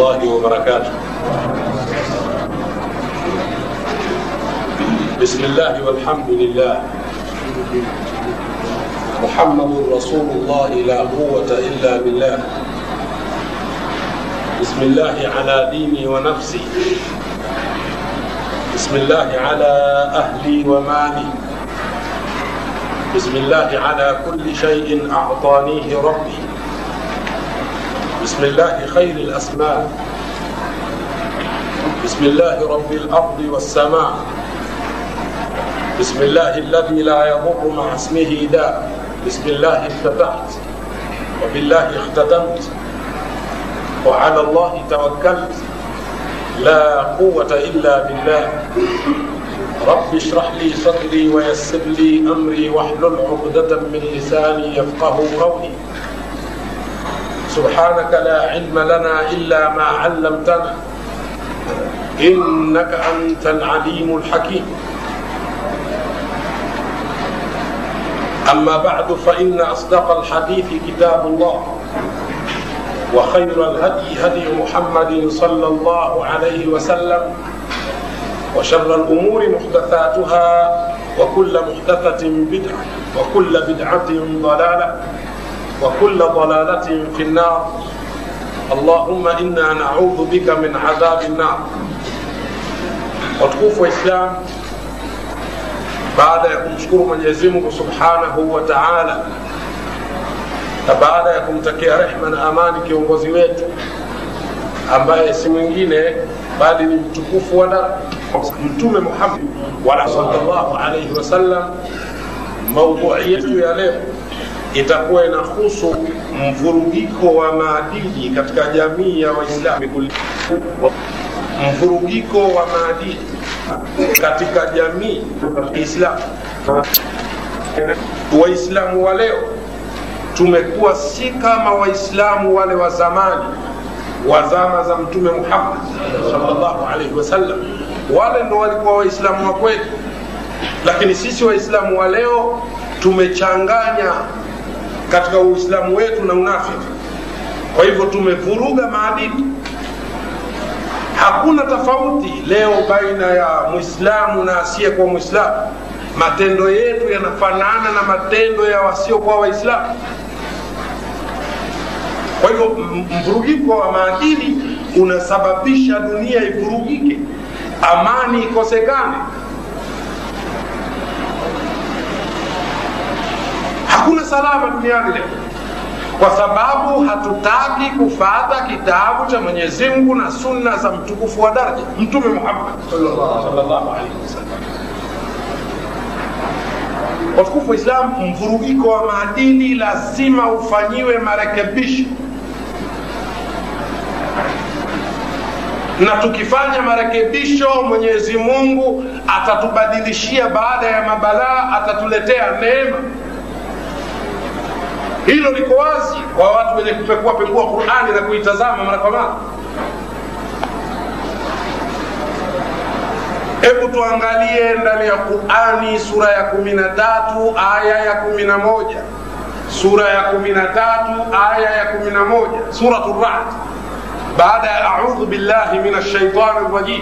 الله وبركاته. بسم الله والحمد لله. محمد رسول الله لا قوة إلا بالله. بسم الله على ديني ونفسي. بسم الله على أهلي ومالي. بسم الله على كل شيء أعطانيه ربي. بسم الله خير الأسماء. بسم الله رب الأرض والسماء. بسم الله الذي لا يضر مع اسمه داء بسم الله افتتحت. وبالله اختتمت. وعلى الله توكلت. لا قوة إلا بالله. رب اشرح لي صدري ويسر لي أمري واحلل عقدة من لساني يفقه قولي. سبحانك لا علم لنا إلا ما علمتنا. إنك أنت العليم الحكيم. أما بعد فإن أصدق الحديث كتاب الله وخير الهدي هدي محمد صلى الله عليه وسلم وشر الأمور محدثاتها وكل محدثة بدعة وكل بدعة ضلالة. وكل ضلالة في النار. اللهم إنا نعوذ بك من عذاب النار. وتكوف الإسلام بعد يكم شكور من يزمك سبحانه وتعالى بعد يكم تكي رحمة أمانك وزويت أما يسمين بعد يمتكوف ولا نتوم محمد ولا صلى الله عليه وسلم موضوعية يا ليه itakuwa inahusu mvurugiko wa maadili katika jamii ya Waislamu, mvurugiko wa maadili katika jamii ya. Waislamu wa leo tumekuwa si kama Waislamu wale wa zamani wa zama za Mtume Muhammad sallallahu alaihi wasallam. Wale ndo walikuwa Waislamu wa kweli, lakini sisi Waislamu wa leo tumechanganya katika Uislamu wetu na unafiki. Kwa hivyo tumevuruga maadili. Hakuna tofauti leo baina ya Muislamu na asiyekuwa Muislamu. Matendo yetu yanafanana na matendo ya wasiokuwa Waislamu. Kwa hivyo mvurugiko wa maadili unasababisha dunia ivurugike, amani ikosekane. Hakuna salama duniani leo, kwa sababu hatutaki kufata kitabu cha Mwenyezi Mungu na sunna za mtukufu wa daraja Mtume Muhammad sallallahu alaihi wasallam. Watukufu wa Islam, mvurugiko wa maadili lazima ufanyiwe marekebisho, na tukifanya marekebisho, Mwenyezi Mungu atatubadilishia baada ya mabalaa, atatuletea neema. Hilo liko wazi kwa watu wenye kupekua pekua Qurani na kuitazama mara kwa mara. Hebu tuangalie ndani ya Qurani sura ya kumi na tatu aya ya kumi na moja. Sura ya kumi na tatu aya ya kumi na moja. Suratu Ra'd, baada ya audhu billahi min ashaitani rajim,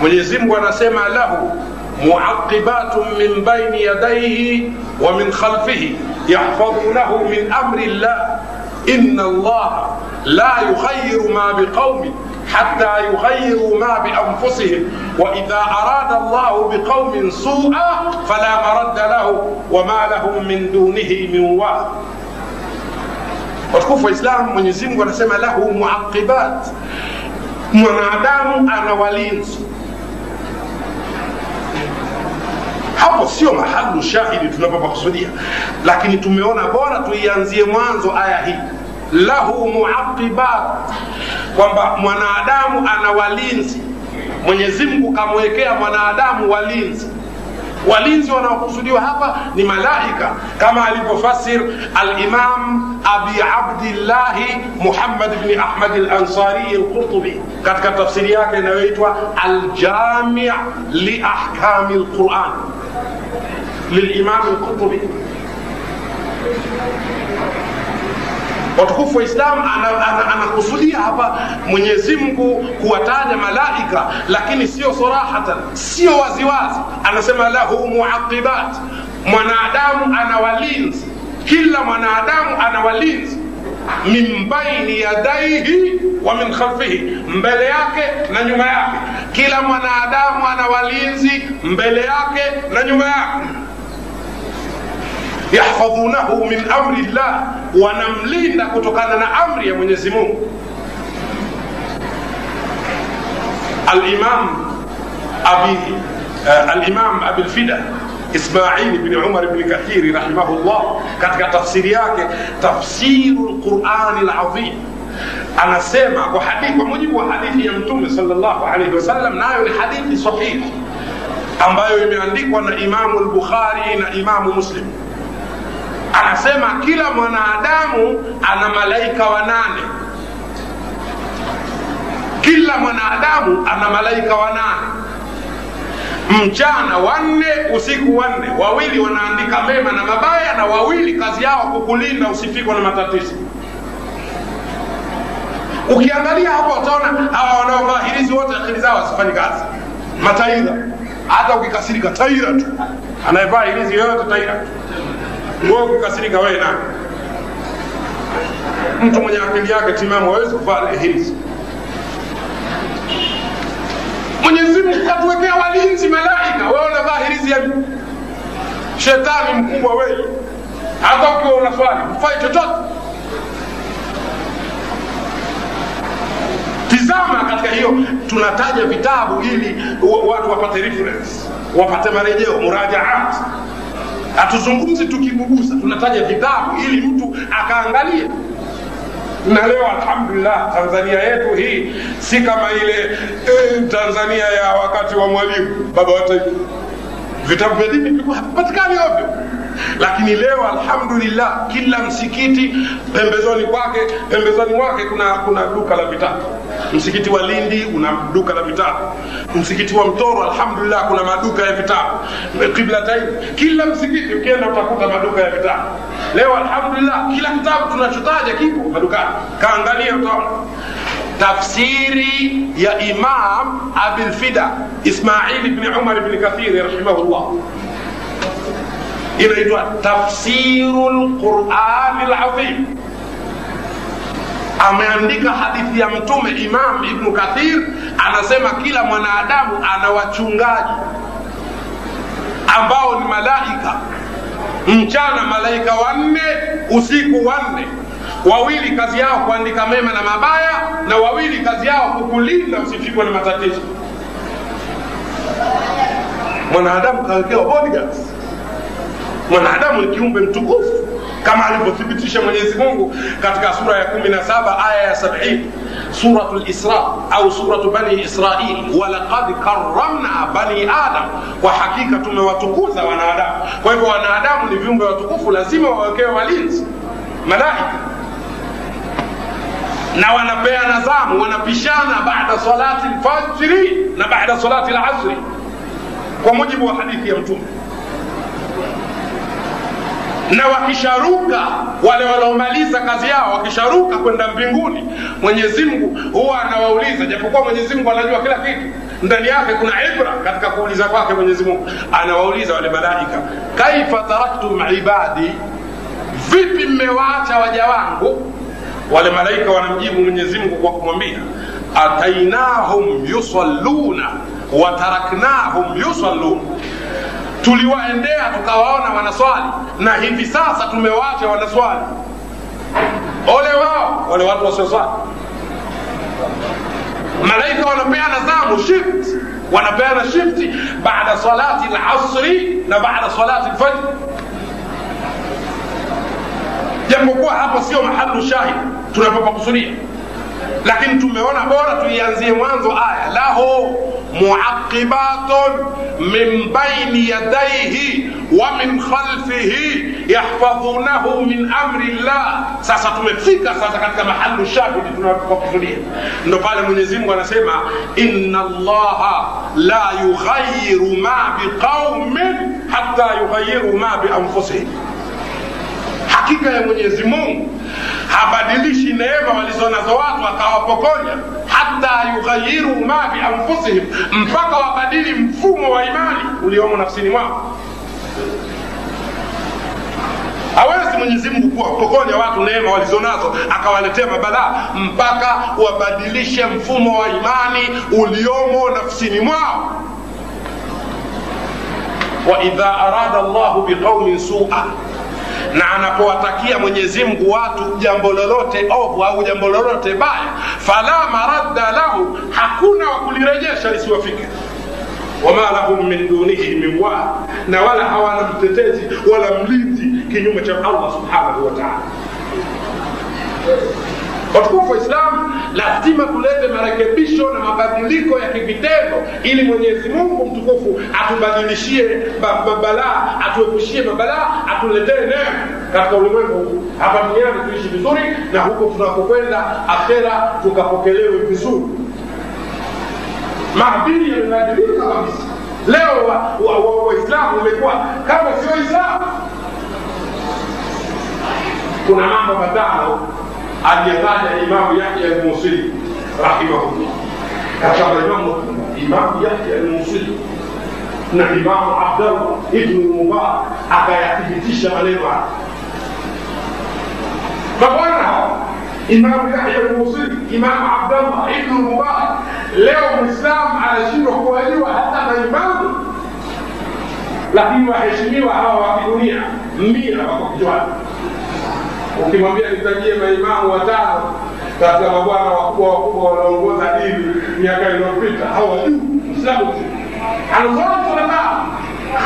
mwenyezimngu anasema lahu معقبات من بين يديه ومن خلفه يحفظونه من أمر الله. إن الله لا يخير ما بقوم حتى يغيروا ما بأنفسهم. وإذا أراد الله بقوم سوءا فلا مرد له وما لهم من دونه من واق watukufu wa Islam, Mwenyezi Mungu anasema lahu muaqibat, mwanadamu ana walinzi. Hapo sio mahalu shahidi tunapopakusudia, lakini tumeona bora tuianzie mwanzo aya hii lahu muaqibat, kwamba mwanadamu ana walinzi. mwenyezimgu kamwekea mwanadamu walinzi. Walinzi wanaokusudiwa hapa ni malaika, kama alivyofasir Alimam Abi Abdillahi Muhammad bni Ahmad Alansari Alqurtubi katika tafsiri yake inayoitwa Aljami liahkami lquran lilimam Alqurtubi watukufu wa islam anakusudia ana, ana hapa mwenyezi mungu kuwataja malaika lakini sio sarahatan sio waziwazi. Anasema lahu muaqibat mwanadamu ana walinzi. Kila mwanadamu ana walinzi. Min baini yadaihi wa min khalfihi mbele yake na nyuma yake. Kila mwanadamu ana walinzi mbele yake na nyuma yake yahfadhunahu min amri llah wanamlinda kutokana na amri ya mwenyezi mungu alimam abi uh, alimam abilfida ismail bni umar bni kathiri rahimahullah katika tafsiri yake tafsiru lqurani lazim anasema kwa hadithi kwa mujibu wa hadithi ya mtume salllahu alaihi wasallam nayo ni hadithi sahihi ambayo imeandikwa na imamu lbukhari na imamu muslim anasema kila mwanadamu ana malaika wanane. Kila mwanadamu ana malaika wanane. Mchana wanne usiku wanne. Wawili wanaandika mema na mabaya na wawili kazi yao kukulinda usifikwa na matatizo. Ukiangalia hapo utaona hawa wanaovaa hirizi wote akili zao wasifanyi kazi. Mataira. Hata ukikasirika taira tu. Anayevaa hirizi yoyote taira. tu wewe ukikasirika wewe nani mtu mwenye akili yake timamu hawezi kuvaa hizi. mwenyezi mungu katuwekea walinzi malaika wewe unavaa hirizi ya shetani mkubwa wewe. Hata ukiwa unaswali ufai chochote. Tizama katika hiyo tunataja vitabu ili watu wapate reference wapate marejeo murajaat hatuzungumzi tukimugusa tunataja vitabu ili mtu akaangalia na leo alhamdulillah tanzania yetu hii si kama ile eh, tanzania ya wakati wa mwalimu. Baba wa taifa vitabu vya dini vilikuwa havipatikani ovyo lakini leo alhamdulillah kila msikiti pembezoni kwake pembezoni mwake kuna kuna duka la vitabu msikiti wa lindi una duka la vitabu msikiti wa mtoro alhamdulillah kuna maduka ya vitabu qiblatain kila msikiti ukienda utakuta maduka ya vitabu leo alhamdulillah kila kitabu tunachotaja kipo madukani. Kaangalia utaona. Tafsiri ya imam abilfida ismail bni umar bni kathiri rahimahullah inaitwa tafsiru lqurani lazim ameandika hadithi ya mtume imam ibnu kathir anasema kila mwanadamu ana wachungaji ambao ni malaika. Mchana malaika wanne usiku wanne. Wawili kazi yao kuandika mema na mabaya na wawili kazi yao kukulinda usifikwe na matatizo. Mwanadamu kawekewa bodyguards mwanadamu ni kiumbe mtukufu kama alivyothibitisha mwenyezi mungu katika sura ya 17 aya ya 70 suratu lisra au suratu bani israil walaqad karamna bani adam. Kwa hakika tumewatukuza wanadamu. Kwa hivyo wanadamu ni viumbe watukufu lazima wawekewe walinzi malaika. Na wanapeana zamu wanapishana baada salati lfajri na baada salati lasri kwa mujibu wa hadithi ya mtume na wakisharuka wale wanaomaliza kazi yao wakisharuka kwenda mbinguni mwenyezi mungu huwa anawauliza japokuwa mwenyezi mungu anajua kila kitu. Ndani yake kuna ibra katika kuuliza kwake mwenyezi mungu. Anawauliza wale malaika kaifa taraktum ibadi? Vipi mmewaacha waja wangu? Wale malaika wanamjibu mwenyezi mungu kwa kumwambia atainahum yusalluna wataraknahum yusalluna tuliwaendea tukawaona wanaswali na hivi sasa tumewaacha wanaswali ole wao wale watu wasioswali malaika wanapeana zamu shift wanapeana shifti baada salati lasri na baada salati lfajri japokuwa hapo sio mahalu shahid tunapopakusudia lakini tumeona bora tuianzie mwanzo aya. Lahu muaqibatun min baini yadaihi wa min khalfihi yahfadhunahu min amri llah sasa tumefika sasa katika mahalu shahidi tunapokusudia. Ndo pale mwenyezi mungu anasema inna allaha la yughayiru ma biqaumin hatta yughayiru ma bianfusihim hakika ya mwenyezi mungu. Habadilishi neema walizonazo watu akawapokonya hata yughayiru ma bianfusihim mpaka wabadili mfumo wa imani uliomo nafsini mwao. Hawezi mwenyezi mungu kuwapokonya watu neema walizonazo akawaletea mabalaa mpaka wabadilishe mfumo wa imani uliomo nafsini mwao. Waidha arada llahu biqaumin sua na anapowatakia mwenyezi mungu watu jambo lolote ovu au jambo lolote baya fala maradda lahu hakuna wa kulirejesha lisiwafike. Wama lahum min dunihi min wal na wala hawana mtetezi wala mlinzi kinyume cha allah subhanahu wa taala watukufu wa islamu lazima tulete marekebisho na mabadiliko ya kivitendo ili mwenyezi mungu mtukufu atubadilishie mabalaa atuepushie mabalaa atuletee neema katika ulimwengu huu. Hapa duniani tuishi vizuri na huko tunapokwenda akhera tukapokelewe vizuri. Maadili yamebadilika kabisa. Leo waislamu wa, kama sio islamu. Kuna mambo matano aliyetaja imamu yahya almusili rahimahullah. Katika maimamu imamu yahya almusili na imamu abdallah ibnu lmubarak akayathibitisha maneno haya mabwana hawa imamu yahya almusili imamu abdallah ibnu lmubarak leo mwislamu anashindwa kuwajua hata maimamu lakini waheshimiwa hawa wa kidunia mia wako kichwani ukimwambia nitajie maimamu watano katika mabwana wakubwa wakubwa wanaongoza dini miaka iliyopita hawajuu mslamu anaswali swala tano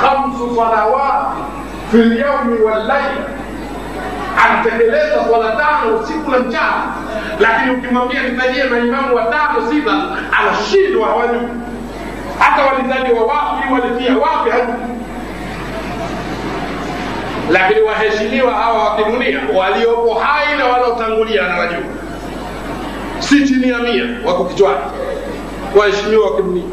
khamsu salawati fi lyaumi wallaila anatekeleza swala tano usiku na mchana lakini ukimwambia nitajie maimamu watano sita anashindwa hawajuu hata walizaliwa wapi walifia wapi hajuu lakini waheshimiwa hawa wa kidunia waliopo hai na wanaotangulia wajuu si chini ya mia wako kichwani. Waheshimiwa wa kidunia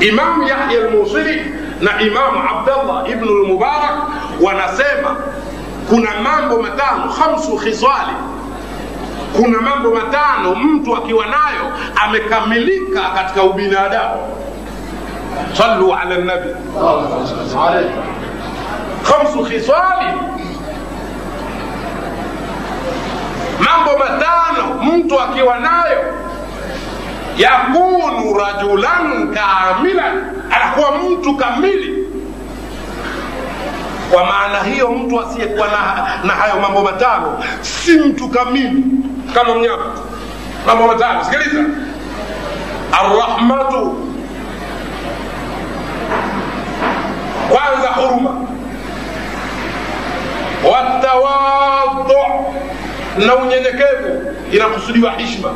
imamu yahya lmusiri na imamu abdallah ibnu lmubarak wanasema kuna mambo matano khamsu khiswali. Kuna mambo matano mtu akiwa nayo amekamilika katika ubinadamu. Sallu ala nabi khamsu khisali mambo matano mtu akiwa nayo. Yakunu rajulan kamilan anakuwa mtu kamili. Kwa maana hiyo mtu asiyekuwa na, na hayo mambo matano si mtu kamili. Kama mnyama. Mambo matano sikiliza. Arrahmatu. Kwanza huruma watawadhu. Na unyenyekevu inakusudiwa hishma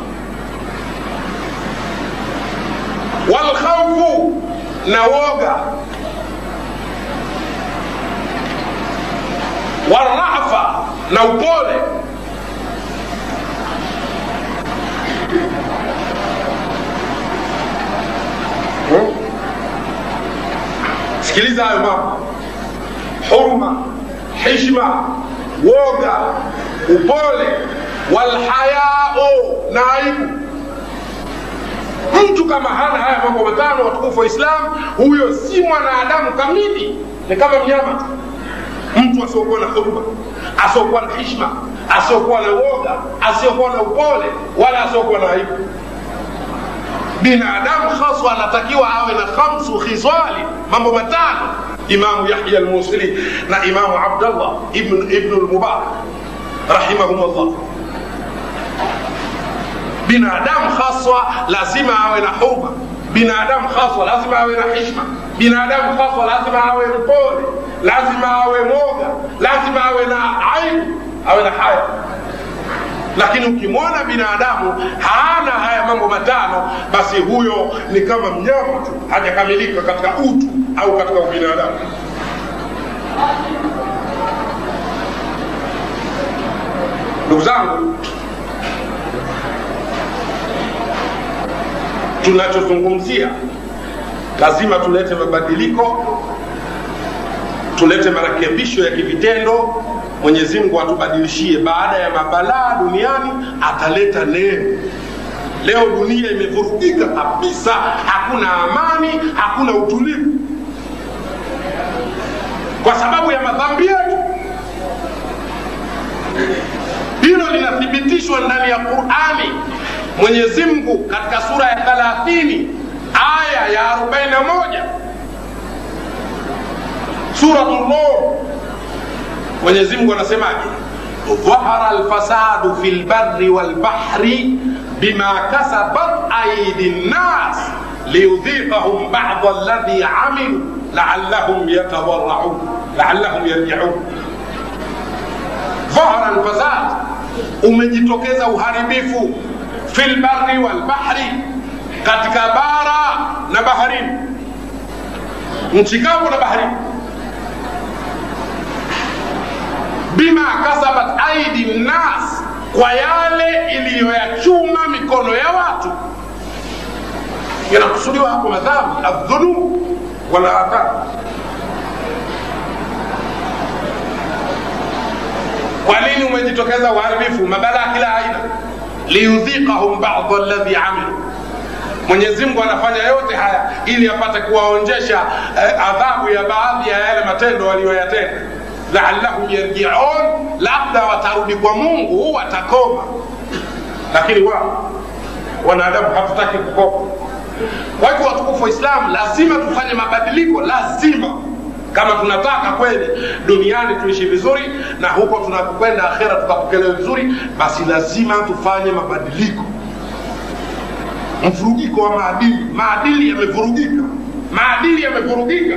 walkhaufu na woga. Warafa na upole. Hmm? sikiliza hayo mambo huruma hishma woga upole walhayao na aibu. Mtu kama hana haya mambo matano watukufu wa islam huyo si mwanadamu kamili. Ni kama mnyama. Mtu asiokuwa na huruma asiokuwa na hishma asiokuwa na woga asiokuwa na upole wala asiokuwa na aibu. Binadamu haswa anatakiwa awe na khamsu khisali mambo matano imamu yahya almusili na imamu abdallah ibn, ibn lmubarak rahimahumllah binadamu haswa lazima awe na hurma binadamu haswa lazima awe na hishma binadamu haswa lazima awe mpole lazima awe moga lazima awe na aibu awe na haya lakini ukimwona binadamu hana haya mambo matano basi huyo ni kama mnyama tu hajakamilika katika utu au katika ubinadamu. Ndugu zangu tunachozungumzia lazima tulete mabadiliko tulete marekebisho ya kivitendo mwenyezi mungu atubadilishie. Baada ya mabalaa duniani ataleta neema. Leo dunia imevurugika kabisa. Hakuna amani hakuna utulivu. Kwa sababu ya madhambi yetu. Hilo linathibitishwa ndani ya qurani. Mwenyezi mungu katika sura ya 30 aya ya 41 suratu nur mwenyezi mungu anasemaje ظهر الفساد في البر والبحر بما كسبت أيدي الناس ليذيقهم بعض الذي عملوا لعلهم يتضرعون لعلهم ظهر الفساد umejitokeza uharibifu fi lbari walbahri katika bara na baharini nchi kavu na baharini bima kasabat aidi nnas kwa yale iliyoyachuma mikono ya watu. Yanakusudiwa hapo madhambi adhunub wala kwa nini umejitokeza uharibifu? Mabalaa kila aina. Liyudhiqahum bada alladhi amilu. Mwenyezi mungu anafanya yote haya ili apate kuwaonjesha eh, adhabu ya baadhi ya yale matendo waliyoyatenda laallahum yarjiun labda watarudi kwa mungu watakoma. Lakini wao wanadamu hatutaki kukoma kwa hivyo watukufu wa islam lazima tufanye mabadiliko lazima. Kama tunataka kweli duniani tuishi vizuri na huko tunakwenda akhera tukapokelewa vizuri basi lazima tufanye mabadiliko. Mvurugiko wa maadili. Maadili yamevurugika. Maadili yamevurugika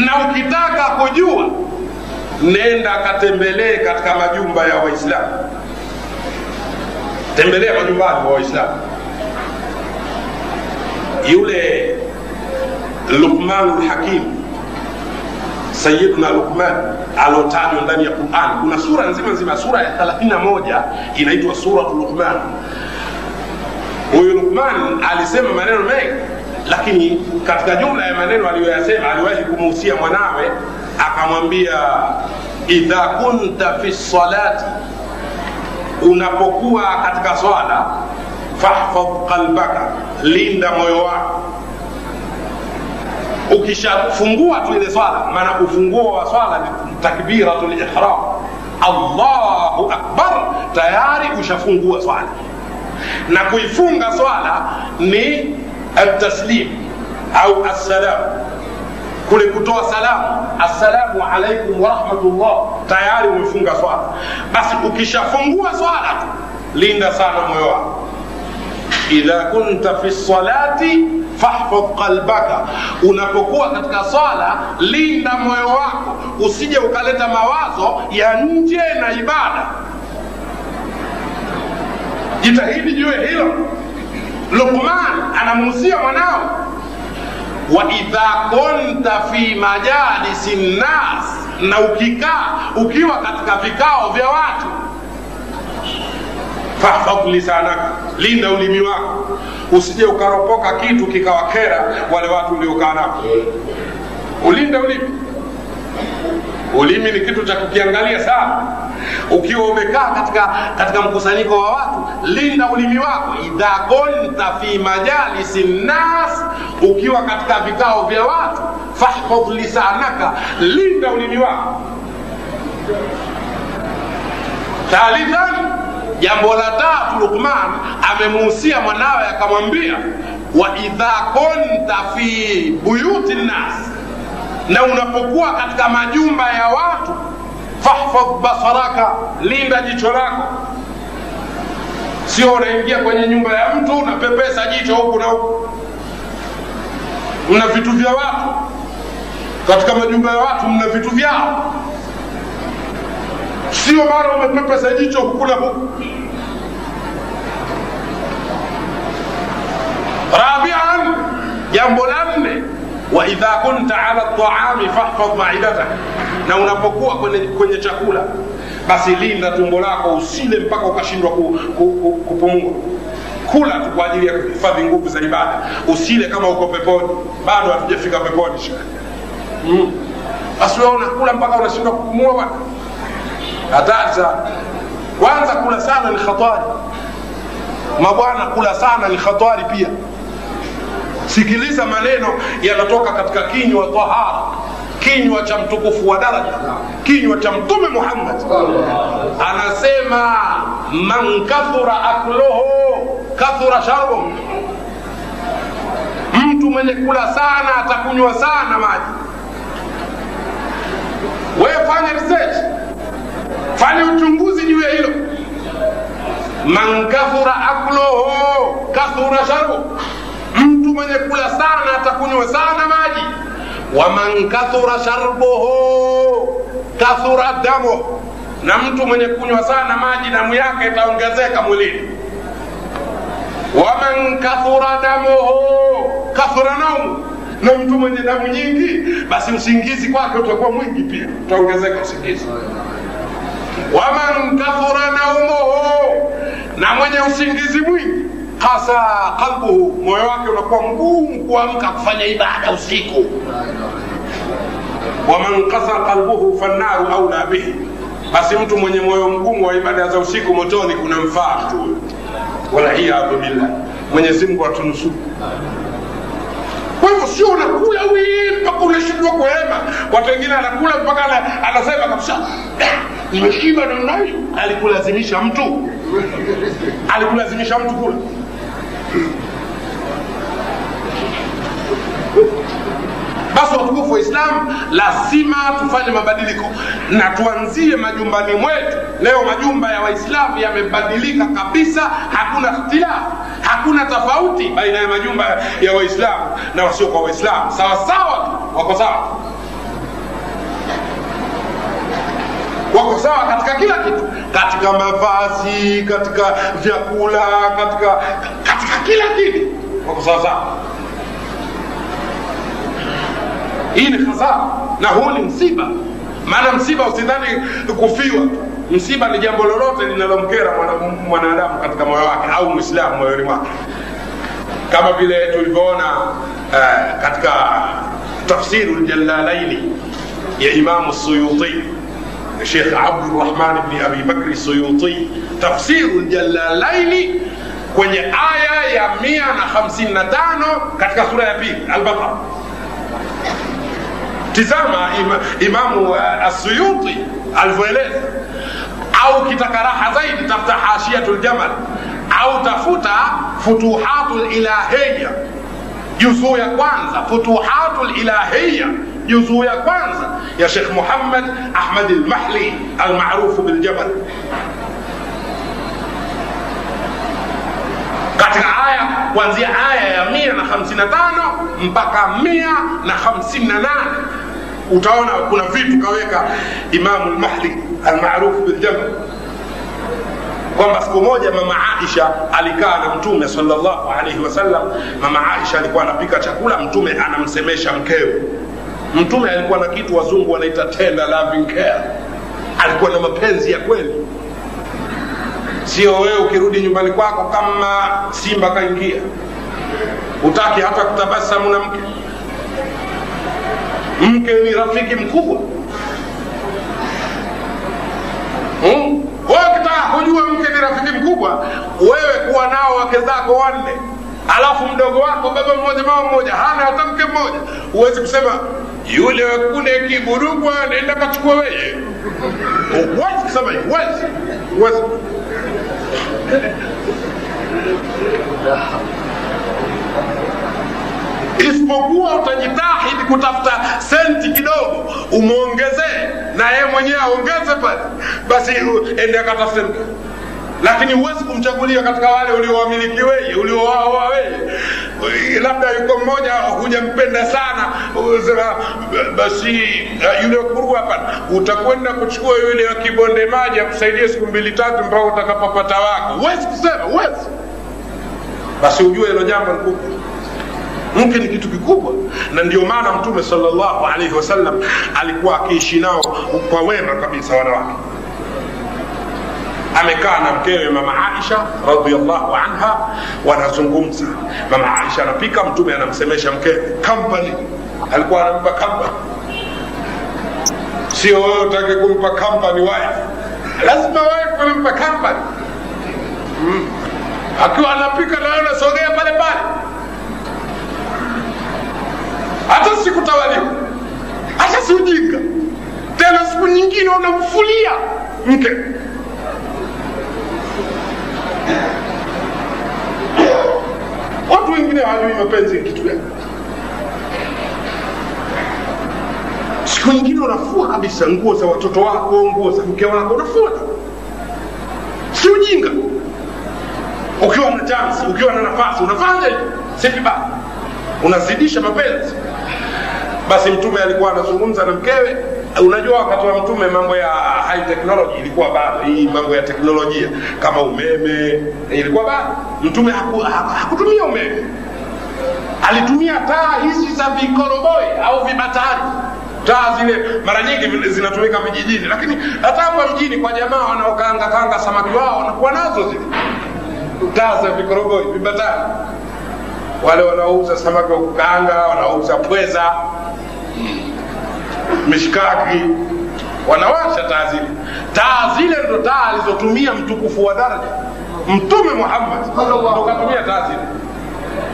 na ukitaka kujua nenda katembelee katika majumba ya waislamu. Tembelea majumbani wa waislamu. Yule luqmanu lhakimu sayiduna luqman alotajwa ndani ya quran. Kuna sura nzima nzima sura ya 31 inaitwa suratu luqman. Huyu luqman alisema maneno mengi lakini katika jumla ya maneno aliyoyasema aliwahi kumuhusia mwanawe akamwambia idha kunta fi salati unapokuwa katika swala fahfadh qalbaka linda moyo wako. Ukishafungua tu ile swala maana ufunguo wa swala ni takbiratu lihram allahu akbar tayari ushafungua swala. Na kuifunga swala ni التسليم au assalam kule kutoa salamu assalamu alaikum warahmatullah tayari umefunga swala basi ukishafungua swala tu linda sana moyo wako idha kunta fi salati fahfadh qalbaka unapokuwa katika swala linda moyo wako usije ukaleta mawazo ya nje na ibada jitahidi jue hilo luqman anamuhusia mwanao. Wa idha kunta fi majalisi nnas na ukikaa ukiwa katika vikao vya watu. Fahfadh lisanaka linda ulimi wako. Usije ukaropoka kitu kikawakera wale watu uliokaa nao. Ulinde ulimi ulimi ni kitu cha kukiangalia sana. Ukiwa umekaa katika katika mkusanyiko wa watu linda ulimi wako. Idha kunta fi majalisi nnas ukiwa katika vikao vya watu fahfadh lisanaka. Linda ulimi wako. Thalithan jambo la tatu lukman amemuhusia mwanawe akamwambia wa idha kunta fi buyuti nnas na unapokuwa katika majumba ya watu fahfadh basaraka linda jicho lako. Sio unaingia kwenye nyumba ya mtu unapepesa jicho huku na huku. Mna vitu vya watu. Katika majumba ya watu mna vitu vyao. Sio mara umepepesa jicho huku na huku. Rabian jambo la nne waidha kunta ala taami fahfadh maidatak na unapokuwa kwenye, kwenye chakula basi linda tumbo lako usile mpaka ukashindwa ku, ku, ku, kupumua. Kula tu kwa ajili ya kuhifadhi nguvu za ibada. Usile kama uko peponi. Bado hatujafika peponi mm. basi wewe unakula mpaka unashindwa kupumua bwana. Hatari sana. Kwanza kula sana ni khatari. Mabwana kula sana ni khatari pia sikiliza maneno yanatoka katika kinywa tahara kinywa cha mtukufu wa daraja kinywa cha mtume muhammad. Anasema man kathura akloho kathura sharbuhu mtu mwenye kula sana atakunywa sana maji. Wewe fanya research. Fanya uchunguzi juu ya hilo. Man kathura akloho kathura sharbuhu mtu mwenye kula sana atakunywa sana maji. Waman kathura sharbuhu kathura damu. Na mtu mwenye kunywa sana maji damu yake itaongezeka mwilini. Waman kathura damuhu kathura naumu. Na mtu mwenye damu nyingi basi usingizi kwake utakuwa mwingi pia. Utaongezeka usingizi. Waman kathura naumuhu na mwenye usingizi mwingi hasa qalbuhu moyo wake unakuwa mgumu kuamka kufanya ibada usiku. Waman kasa qalbuhu fannaru aula bihi. Basi mtu mwenye moyo mgumu wa ibada za usiku motoni kuna mfaa mtu huyo waliyadhu billah. Mwenyezi mungu atunusuru. Kwa hivyo sio unakula wii mpaka unashindwa kuhema. Watu wengine anakula mpaka anasema kabisa "Ah, nimeshiba namna alikulazimisha mtu. Alikulazimisha mtu kula basi watukufu wa islam lazima tufanye mabadiliko. Na tuanzie majumbani mwetu. Leo majumba ya waislamu yamebadilika kabisa. Hakuna ikhtilafu hakuna tofauti baina ya majumba ya waislamu na wasiokuwa waislamu. Sawasawa tu. Wako sawa? Wako sawa katika kila kitu katika mavazi katika vyakula katika katika kila kitu. Wako sawa sawa. Hii ni hasara na huu ni msiba. Maana msiba usidhani kufiwa. Msiba ni jambo lolote linalomkera mwana- mwanadamu katika moyo wake au mwislamu moyoni mwake. Kama vile tulivyoona uh, katika tafsiru Jalalaini ya imamu suyuti الشيخ عبد الرحمن بن أبي بكر السيوطي تفسير الجلالين كوني آية يا مية خمسين نتانو كتك سورة يا البقرة. تزامة إمام السيوطي الفويلات أو كتكراح زيد تفتح حاشية الجمل. أو تفوت فتوحات الإلهية. يسوع كوانزا فتوحات الإلهية. Juzuu ya kwanza ya shekh muhammad ahmad lmahli almarufu biljabal. Katika aya kuanzia aya ya mia na hamsini na tano mpaka mia na hamsini na nane utaona kuna vitu kaweka imamu lmahdi almarufu biljabal. Kwamba siku moja mama aisha alikaa na mtume sallallahu alaihi wasallam mama aisha alikuwa anapika chakula mtume anamsemesha mkewe mtume alikuwa na kitu wazungu wanaita tender loving care. Alikuwa na mapenzi ya kweli. Sio wewe ukirudi nyumbani kwako kama simba kaingia. Utaki hata kutabasamu na mke. Mke ni rafiki mkubwa. Hmm? kujua mke ni rafiki mkubwa wewe kuwa nao wake zako wanne. Alafu mdogo wako baba mmoja mama mmoja hana hata mke mmoja. Huwezi kusema yule kule kiburugwa nenda kachukua weye huwezi kusema hiyo huwezi huwezi isipokuwa utajitahidi kutafuta senti kidogo umwongezee na yeye mwenyewe aongeze pale. Basi ende akatafute mke lakini huwezi kumchagulia katika wale uliowamiliki weye uliowaoa weye labda yuko mmoja hujampenda sana. Sema basi yule kurua hapana utakwenda kuchukua yule wa kibonde maji akusaidia siku mbili tatu mpaka utakapopata wako. Huwezi kusema huwezi. Basi ujue hilo jambo ni kubwa. Mke ni kitu kikubwa. Na ndio maana mtume salllahu alaihi wasallam alikuwa akiishi nao kwa wema kabisa wanawake amekaa na mkewe mama aisha radiallahu anha wanazungumza. Mama aisha anapika mtume anamsemesha mkewe. Company. Alikuwa anampa company. Sio wewe utake kumpa company wife. Lazima wife unampa company. Mm. akiwa anapika nawe unasogea pale pale. Hata sikutawaliwa. Hata si tena siku nyingine unamfulia mke watu wengine hawajui mapenzi kitu gani. Siku nyingine unafua kabisa nguo za watoto wako nguo za mke wako unafua si ujinga? Ukiwa na chansi ukiwa na nafasi unafanya hivo si unazidisha mapenzi. Basi mtume alikuwa anazungumza na mkewe unajua wakati wa mtume mambo ya high technology ilikuwa bado hii mambo ya teknolojia kama umeme ilikuwa bado mtume haku, haku, hakutumia umeme. Alitumia taa hizi za vikoroboi au vibatari. Taa zile mara nyingi zinatumika vijijini lakini hata hapa mjini kwa jamaa wanaokanga kanga samaki wao wanakuwa nazo zile. Taa za vikoroboi vibatari. Wale wanaouza samaki wa kukaanga wanaouza pweza mishkaki wanawasha taa zile. Taa zile ndo taa alizotumia mtukufu wa daraja mtume muhammad ukatumia taa zile.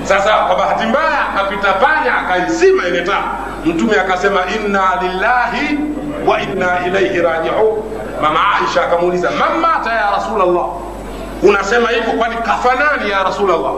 Sasa kwa bahati mbaya akapita panya akaizima ile taa mtume akasema inna lillahi wa inna ilaihi rajiun. Mama aisha akamuuliza mamata ya rasulllah unasema hivyo kwani kafanani ya rasulllah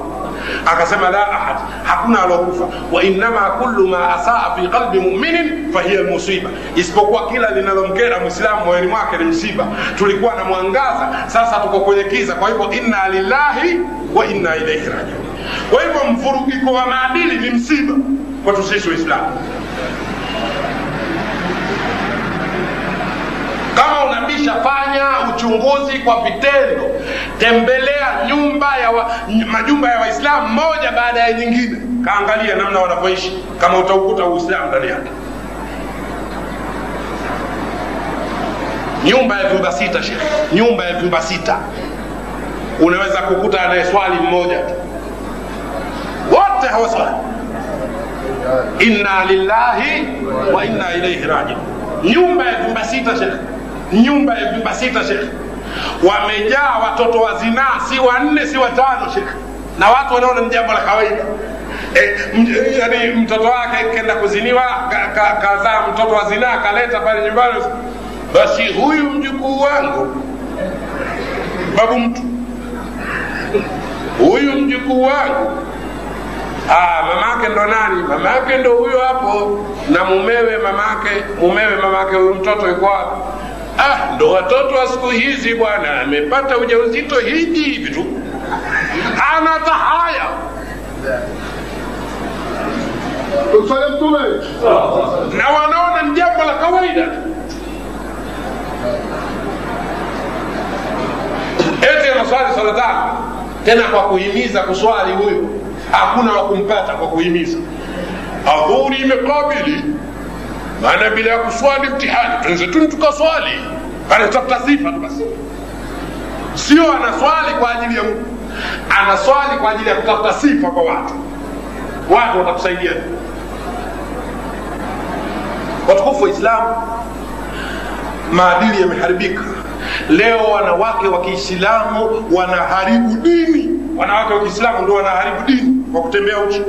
akasema la ahad hakuna alokufa. Wa innama kullu ma asaa fi qalbi muminin fahiya musiba. Isipokuwa kila linalomkera mwislamu moyoni mwake ni msiba. Tulikuwa na mwangaza sasa tuko kwenye kiza. Kwa hivyo inna lillahi wa inna ilaihi rajiun. Kwa hivyo mvurugiko wa maadili ni msiba kwetu sisi waislamu kama unabisha fanya uchunguzi kwa vitendo tembelea nyumba ya wa, majumba ya waislamu moja baada ya nyingine. Kaangalia namna wanavyoishi. Kama utaukuta uislamu ndani yake. Nyumba ya vyumba sita shekhe nyumba ya vyumba sita. Unaweza kukuta anayeswali mmoja tu. Wote hawaswali inna lillahi wa inna ilaihi rajiun. Nyumba ya vyumba sita shekhe nyumba ya vyumba sita shekhe wamejaa watoto wa zinaa si wanne si watano shekhe na watu wanaona ni jambo la kawaida e, yani mtoto wake kenda kuziniwa kazaa ka, ka mtoto wa zinaa kaleta pale nyumbani basi huyu mjukuu wangu babu mtu huyu mjukuu wangu Ah, mamake ndo nani? Mamake ndo huyo hapo, na mumewe mamake, mumewe mamake, huyu mtoto yuko wapi? Ah, ndo watoto wa siku hizi bwana, amepata ujauzito hivi hivi tu, hana tahaya. Na wanaona ni jambo la kawaida. Eti anaswali swala tano tena kwa kuhimiza kuswali huyo hakuna wa kumpata kwa kuhimiza. Adhuri imekabili maana bila ya kuswali mtihani twenzetuni tukaswali. Anatafuta sifa basi. Sio anaswali kwa ajili ya mungu anaswali kwa ajili ya kutafuta sifa kwa watu. Watu watakusaidia. Watukufu wa islamu maadili yameharibika. Leo wanawake wa kiislamu wanaharibu dini. Wanawake wa kiislamu ndio wanaharibu dini kwa kutembea uchi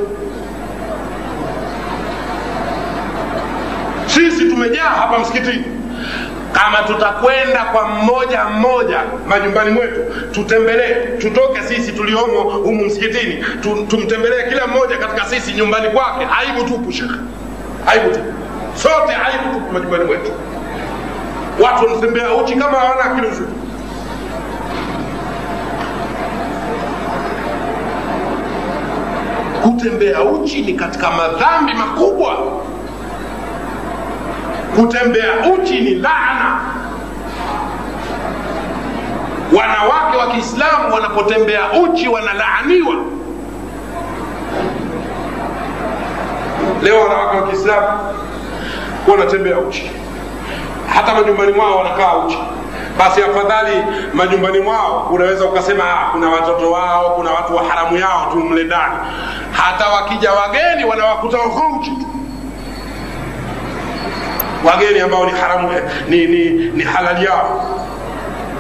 sisi tumejaa hapa msikitini. Kama tutakwenda kwa mmoja mmoja majumbani mwetu tutembelee tutoke sisi tuliomo humu msikitini tumtembelee kila mmoja katika sisi nyumbani kwake. Aibu tupu shekhe. Aibu tupu. Sote aibu tupu majumbani mwetu. Watu wanatembea uchi kama hawana akili nzuri. Kutembea uchi ni katika madhambi makubwa kutembea uchi ni laana. Wanawake wa kiislamu wanapotembea uchi wanalaaniwa. Leo wanawake wa kiislamu wanatembea uchi. Hata majumbani mwao wanakaa uchi. Basi afadhali majumbani mwao unaweza ukasema ah, kuna watoto wao kuna watu wa haramu yao tu mle ndani. Hata wakija wageni wanawakuta uchi. tu wageni ambao ni haramu ni, ni, ni halali yao.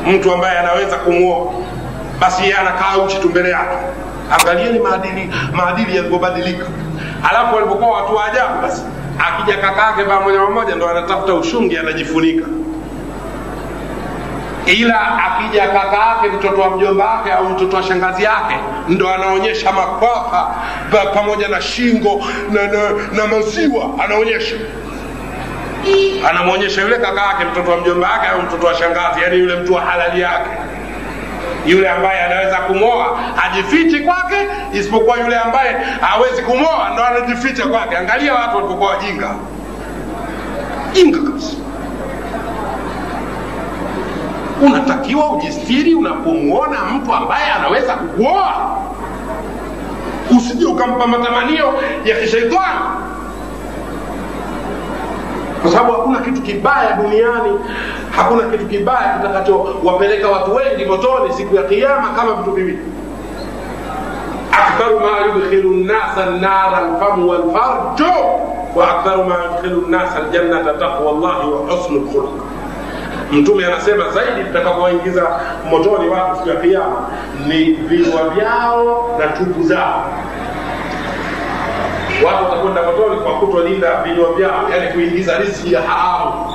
Mtu ambaye anaweza kumwoa basi yeye anakaa uchi tu mbele yake. Angalieni maadili maadili yalivyobadilika. Alafu walipokuwa watu wa ajabu basi akija kakake pamoja pamoja ndo anatafuta ushungi anajifunika. Ila akija kaka yake mtoto wa mjomba wake au mtoto wa shangazi yake ndo anaonyesha makwapa pamoja na shingo na, na, na maziwa anaonyesha anamwonyesha yule kaka yake mtoto wa mjomba wake au mtoto wa shangazi yani yule mtu wa halali yake. Yule ambaye anaweza kumwoa hajifichi kwake isipokuwa yule ambaye hawezi kumwoa ndo anajificha kwake. Angalia watu walipokuwa wajinga. Jinga kabisa. Unatakiwa ujistiri unapomwona mtu ambaye anaweza kukuoa. Usije ukampa matamanio ya kishaitani kwa sababu hakuna kitu kibaya duniani hakuna kitu kibaya kitakachowapeleka watu wengi motoni siku ya kiama kama vitu viwili. Aktharu ma yudkhilu nnasa nnara lfamu walfarju wa aktharu ma yudkhilu nnasa ljannata taqwa llahi wa husnu lkhuluq mtume anasema zaidi tutakapowaingiza motoni watu siku ya kiama ni vinywa vyao na tupu zao watu watakwenda motoni kwa kutolinda vinywa vyao yani kuingiza riziki ya haramu.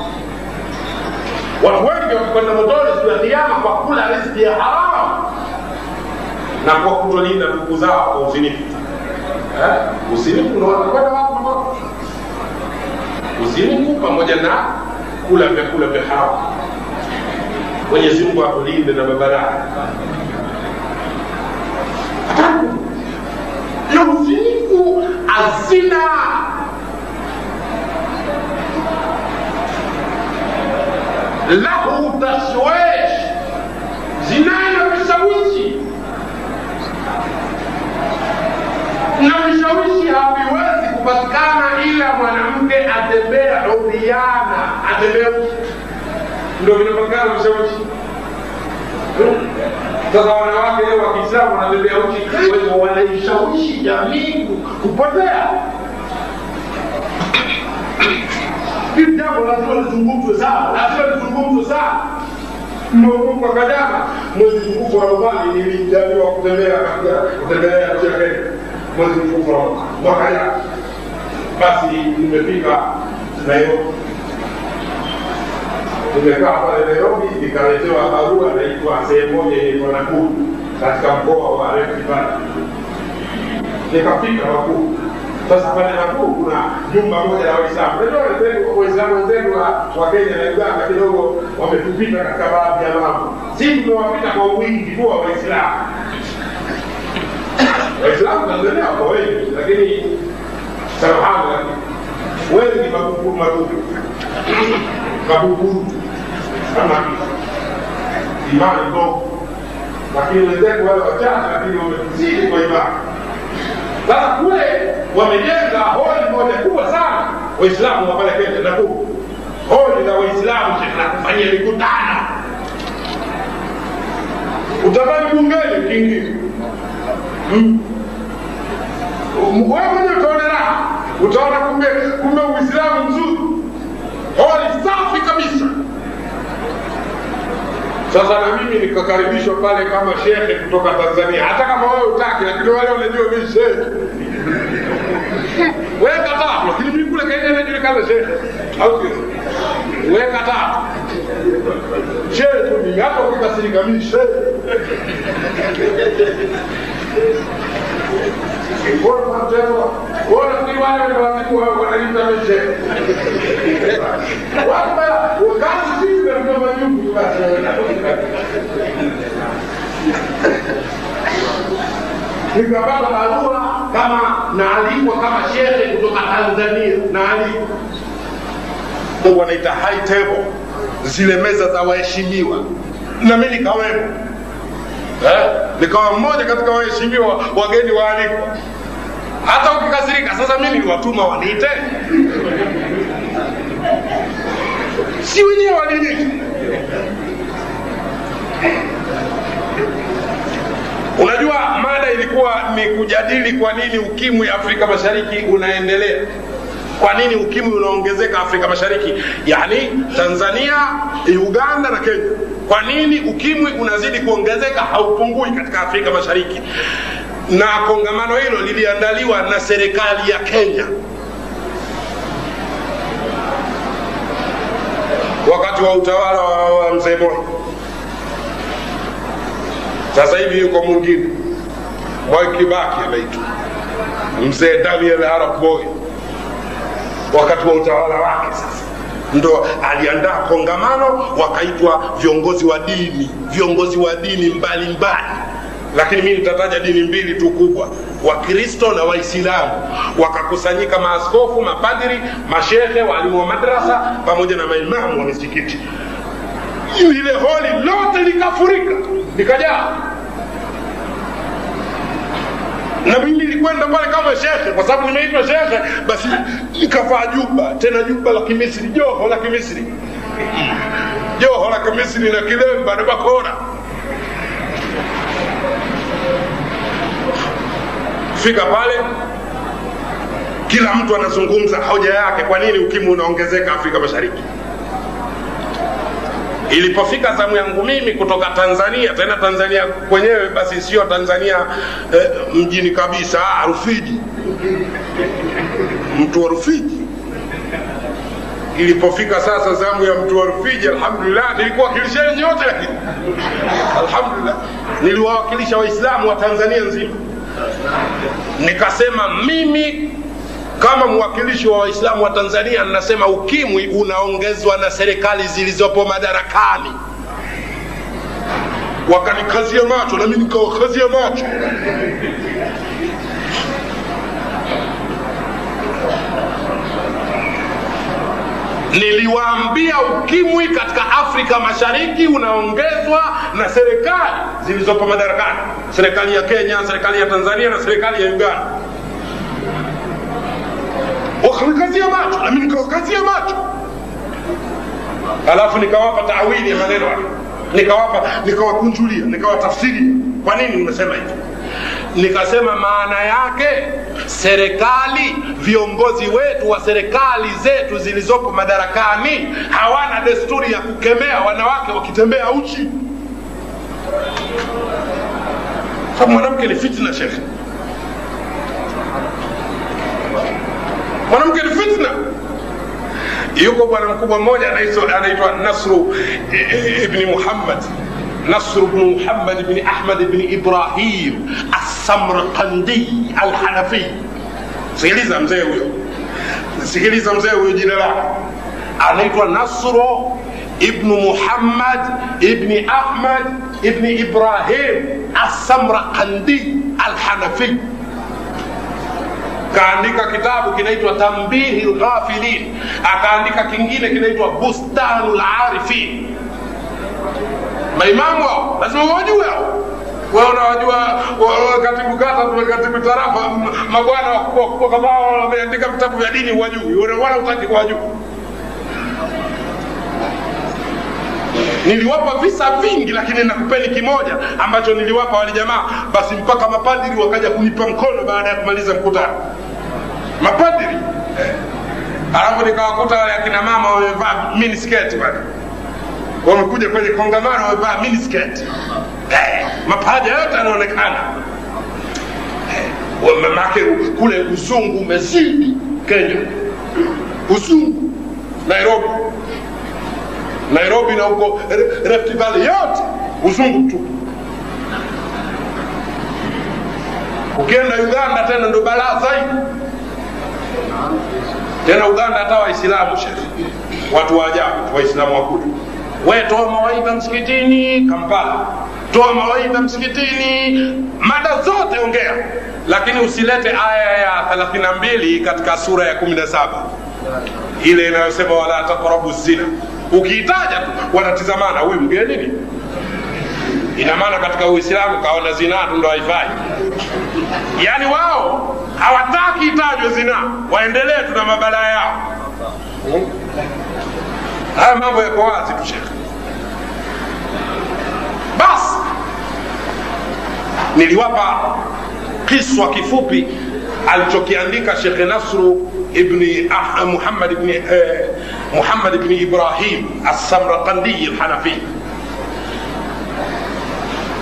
Watu wengi wakikwenda motoni siku ya kiama kwa kula riziki ya haramu na kwa kutolinda ndugu zao kwa uzinifu. Eh? uzinifu ndo watakwenda watu motoni uzinifu pamoja na kula vyakula vya haramu. Mwenyezi mungu atulinde na mabaraka yo uzinifu azina lahu tashwish zina na vishawishi. Na vishawishi haviwezi kupatikana ila mwanamke atembea udhiana, atembea ndo vinapatikana vishawishi sasa wanawake leo wa wanatembea uchi kwa wanaishawishi jamii kupotea hili jambo lazima lizungumzwe sana lazima lizungumzwe sana mungu akajama mwezi mtukufu wa ramadhani nilijaliwa kutembea katika kutembelea kenya mwezi mtukufu wa Ramadhani. mwaka jana basi nimefika nairobi nimekaa pale Nairobi nikaletewa barua naitwa sehemu moja inaitwa Nakuru katika mkoa wa Rift Valley. Nikafika Nakuru. Sasa pale Nakuru kuna jumba moja la Waislamu. Unajua wenzetu Waislamu wenzetu wa, Kenya na Uganda kidogo wametupita katika baadhi ya mambo. Sisi tumewapita kwa wingi tu Waislamu. Waislamu Tanzania wako wengi, lakini subhanallah wengi mabubu mabubu kabuguru kama imani ndogo, lakini wenzetu wale wachache, lakini wametuzidi kwa imani. Sasa kule wamejenga holi moja kubwa sana, Waislamu wa Kenya Nakuru, holi la Waislamu nakufanyia mikutano. Utabani bungeni ukiingia mm. wewe utaona raha, utaona kumbe Uislamu mzuri holi safi kabisa. Sasa na mimi nikakaribishwa pale kama shehe kutoka Tanzania, hata kama wewe utaki, lakini wale wanajua mimi shehe. Weka tatu, lakini mimi kule kaenda najulikana shehe, au sio? Weka tatu shehe tu mimi, hata ukikasirika mimi basi nikapata barua kama naalikwa kama shehe kutoka Tanzania naalikwa wanaita high table zile meza za waheshimiwa. Na mimi nikawemo eh? nikawa mmoja katika waheshimiwa wageni waalikwa. Hata ukikasirika sasa mi niliwatuma waniite. Si wenyewe waliniita unajua mada ilikuwa ni kujadili kwa nini ukimwi afrika mashariki unaendelea kwa nini ukimwi unaongezeka afrika mashariki? Yani tanzania uganda na kenya. Kwa nini ukimwi unazidi kuongezeka? Haupungui katika afrika mashariki. Na kongamano hilo liliandaliwa na serikali ya kenya. Wakati wa utawala wa, wa mzee moi. Sasa hivi yuko mwingine. Mwai kibaki anaitwa. Mzee daniel arap wakati wa utawala wake sasa ndo aliandaa kongamano wakaitwa viongozi wa dini viongozi wa dini mbalimbali. Mbali. lakini mi nitataja dini mbili tu kubwa wakristo na waislamu. Wakakusanyika maaskofu mapadiri mashehe waalimu wa madrasa pamoja na maimamu wa misikiti. Lile holi lote likafurika likajaa na mimi nilikwenda pale kama shekhe kwa sababu nimeitwa shekhe basi nikavaa juba tena juba la kimisri joho la kimisri. Joho la kimisri na kilemba na bakora. Fika pale kila mtu anazungumza hoja yake kwa nini ukimwi unaongezeka afrika mashariki ilipofika zamu yangu mimi kutoka tanzania tena tanzania kwenyewe basi sio tanzania eh, mjini kabisa ah, rufiji. Mtu wa rufiji. Ilipofika sasa zamu ya mtu wa rufiji alhamdulillah nilikuwakilisha nyote. Lakini alhamdulillah. Niliwawakilisha waislamu wa tanzania nzima. Nikasema mimi kama mwakilishi wa waislamu wa tanzania nnasema ukimwi unaongezwa na serikali zilizopo madarakani. Wakanikazia macho nami nikawakazia macho. Niliwaambia ukimwi katika afrika mashariki unaongezwa na serikali zilizopo madarakani. Serikali ya kenya serikali ya tanzania na serikali ya uganda wakanikazia macho nami nikawakazia macho. Alafu nikawapa taawili maneno nikawapa nikawakunjulia nikawatafsiria kwa nini nimesema hivi? Nikasema maana yake serikali viongozi wetu wa serikali zetu zilizopo madarakani hawana desturi ya kukemea wanawake wakitembea uchi. Mwanamke ni fitina shekhe mwanamke ni fitna yuko bwana mkubwa mmoja anaitwa nasru ibni muhammad نصر بن محمد بن أحمد بن إبراهيم السمرقندي الحنفي sikiliza mzee huyo sikiliza mzee huyo jina lake anaitwa nasro ibnu muhammad ibni ahmad ibni ibrahim assamraqandi alhanafi kaandika kitabu kinaitwa tambihi lghafilin akaandika kingine kinaitwa bustanu larifin maimamu hao lazima wajue hao. Wewe unawajua katibu kata katibu tarafa mabwana wakubwa wakubwa kama hao wameandika vitabu vya dini wajui. Wala utaki kuwajua. Niliwapa visa vingi lakini nakupeni kimoja ambacho niliwapa wale jamaa. Basi mpaka mapadiri wakaja kunipa mkono baada ya kumaliza mkutano mapadiri alafu nikawakuta wale akina mama wamevaa minisketi pale. Wamekuja kwenye kongamano wamevaa minisketi eh, mapaja yote anaonekana eh, make kule uzungu umezidi kenya. Uzungu nairobi. Nairobi na huko Rift yote uzungu tu. Ukienda uganda tena ndo balaa zaidi tena uganda hata waislamu shekhe watu wa ajabu waislamu wakuli we toa mawaidha msikitini kampala. Toa mawaidha msikitini mada zote ongea. Lakini usilete aya ya 32 katika sura ya 17 ile inayosema wala taqrabu zina. Ukiitaja tu wanatizamana huyu mgeni ni ina maana katika uislamu kaona zinaa tu ndo haifai. Yaani wao hawataki itajwe zinaa waendelee tu na mabalaa yao. Haya mambo yako wazi tu shekhe basi niliwapa kiswa kifupi alichokiandika shekhe nasru ibni ah, muhammad ibni eh, muhammad ibni ibrahim assamraqandi lhanafi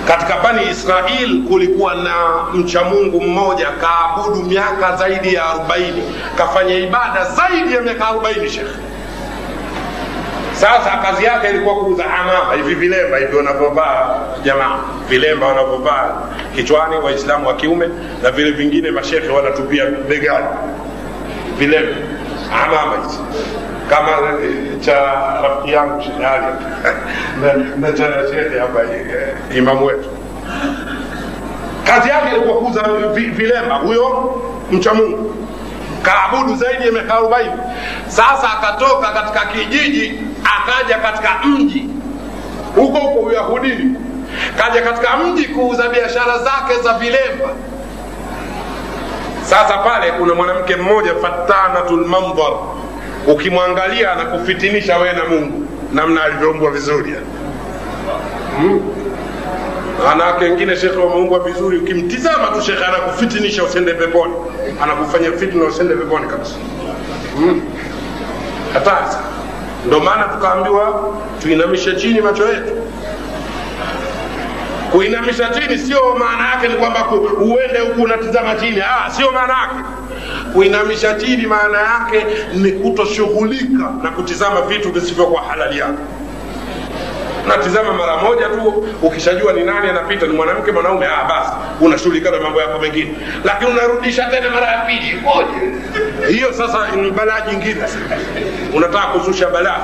katika bani israil kulikuwa na mcha mungu mmoja kaabudu miaka zaidi ya 40 kafanya ibada zaidi ya miaka 40 shekhe sasa kazi yake ilikuwa kuuza amama hivi vilemba hivi wanavyovaa jamaa vilemba wanavyovaa kichwani waislamu wa kiume na vile vingine mashekhe wanatupia begani. Vilemba amama hizi kama cha rafiki yangu shehali na, cha shehe hapa eh, imamu wetu. Kazi yake ilikuwa kuuza vi- vilemba huyo mcha mungu. Kaabudu zaidi ya miaka arobaini. Sasa akatoka katika kijiji akaja katika mji. Huko huko uyahudini kaja katika mji kuuza biashara zake za vilemba sasa pale kuna mwanamke mmoja Fatanatu mandhar ukimwangalia anakufitinisha wewe na mungu namna alivyoumbwa vizuri hmm. wengine shekhe wameumbwa vizuri ukimtizama tu shekhe anakufitinisha usende peponi anakufanya fitna usende peponi kabisa. Hmm. ndio maana tukaambiwa tuinamishe chini macho yetu. Kuinamisha chini sio maana yake ni kwamba uende huku unatizama chini. Ah, sio maana yake kuinamisha chini maana yake ni kutoshughulika na kutizama vitu visivyokuwa halali yako. Natizama mara moja tu ukishajua ni nani anapita ni mwanamke mwanaume ah, basi unashughulika na mambo yako mengine. Lakini unarudisha tena mara ya pili ikoje hiyo sasa ni balaa jingine. Unataka kuzusha balaa?